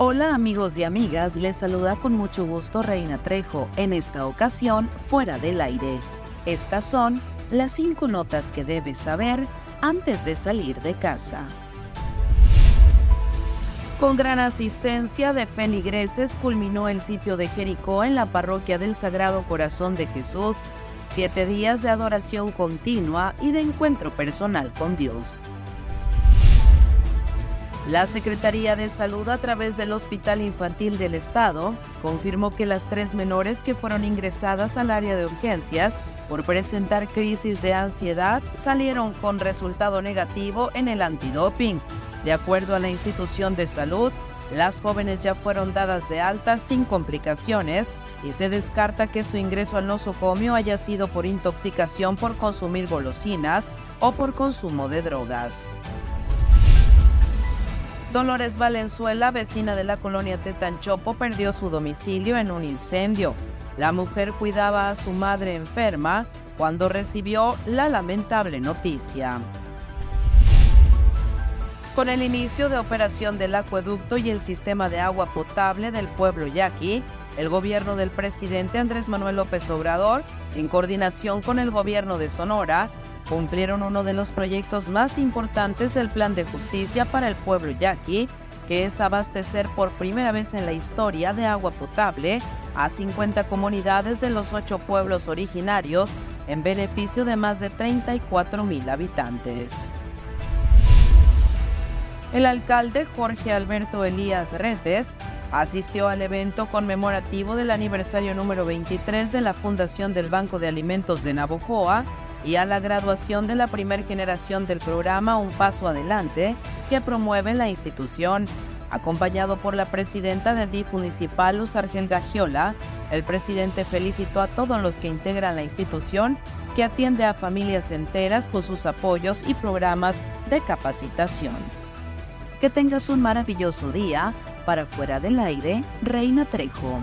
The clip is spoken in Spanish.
Hola amigos y amigas, les saluda con mucho gusto Reina Trejo, en esta ocasión fuera del aire. Estas son las cinco notas que debes saber antes de salir de casa. Con gran asistencia de feligreses culminó el sitio de Jericó en la parroquia del Sagrado Corazón de Jesús, siete días de adoración continua y de encuentro personal con Dios. La Secretaría de Salud a través del Hospital Infantil del Estado confirmó que las tres menores que fueron ingresadas al área de urgencias por presentar crisis de ansiedad salieron con resultado negativo en el antidoping. De acuerdo a la institución de salud, las jóvenes ya fueron dadas de alta sin complicaciones y se descarta que su ingreso al nosocomio haya sido por intoxicación por consumir golosinas o por consumo de drogas. Dolores Valenzuela, vecina de la colonia Tetanchopo, perdió su domicilio en un incendio. La mujer cuidaba a su madre enferma cuando recibió la lamentable noticia. Con el inicio de operación del acueducto y el sistema de agua potable del pueblo yaqui, el gobierno del presidente Andrés Manuel López Obrador, en coordinación con el gobierno de Sonora, cumplieron uno de los proyectos más importantes del Plan de Justicia para el pueblo yaqui, que es abastecer por primera vez en la historia de agua potable a 50 comunidades de los ocho pueblos originarios en beneficio de más de 34 mil habitantes. El alcalde Jorge Alberto Elías Retes asistió al evento conmemorativo del aniversario número 23 de la fundación del Banco de Alimentos de Navojoa y a la graduación de la primera generación del programa Un Paso Adelante que promueve la institución. Acompañado por la presidenta de DIF municipal, Luz Argel Gagiola, el presidente felicitó a todos los que integran la institución que atiende a familias enteras con sus apoyos y programas de capacitación. Que tengas un maravilloso día. Para fuera del aire, Reina Trejo.